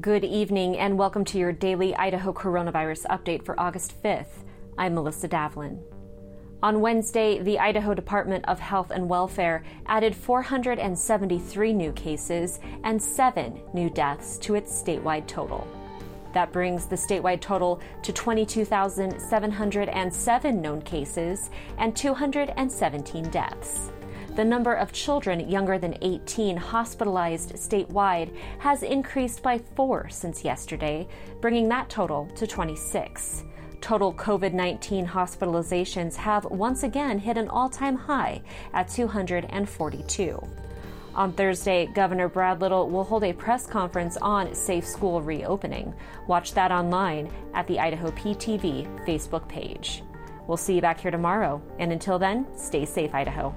Good evening and welcome to your daily Idaho coronavirus update for August 5th. I'm Melissa Davlin. On Wednesday, the Idaho Department of Health and Welfare added 473 new cases and seven new deaths to its statewide total. That brings the statewide total to 22,707 known cases and 217 deaths. The number of children younger than 18 hospitalized statewide has increased by four since yesterday, bringing that total to 26. Total COVID 19 hospitalizations have once again hit an all time high at 242. On Thursday, Governor Brad Little will hold a press conference on safe school reopening. Watch that online at the Idaho PTV Facebook page. We'll see you back here tomorrow, and until then, stay safe, Idaho.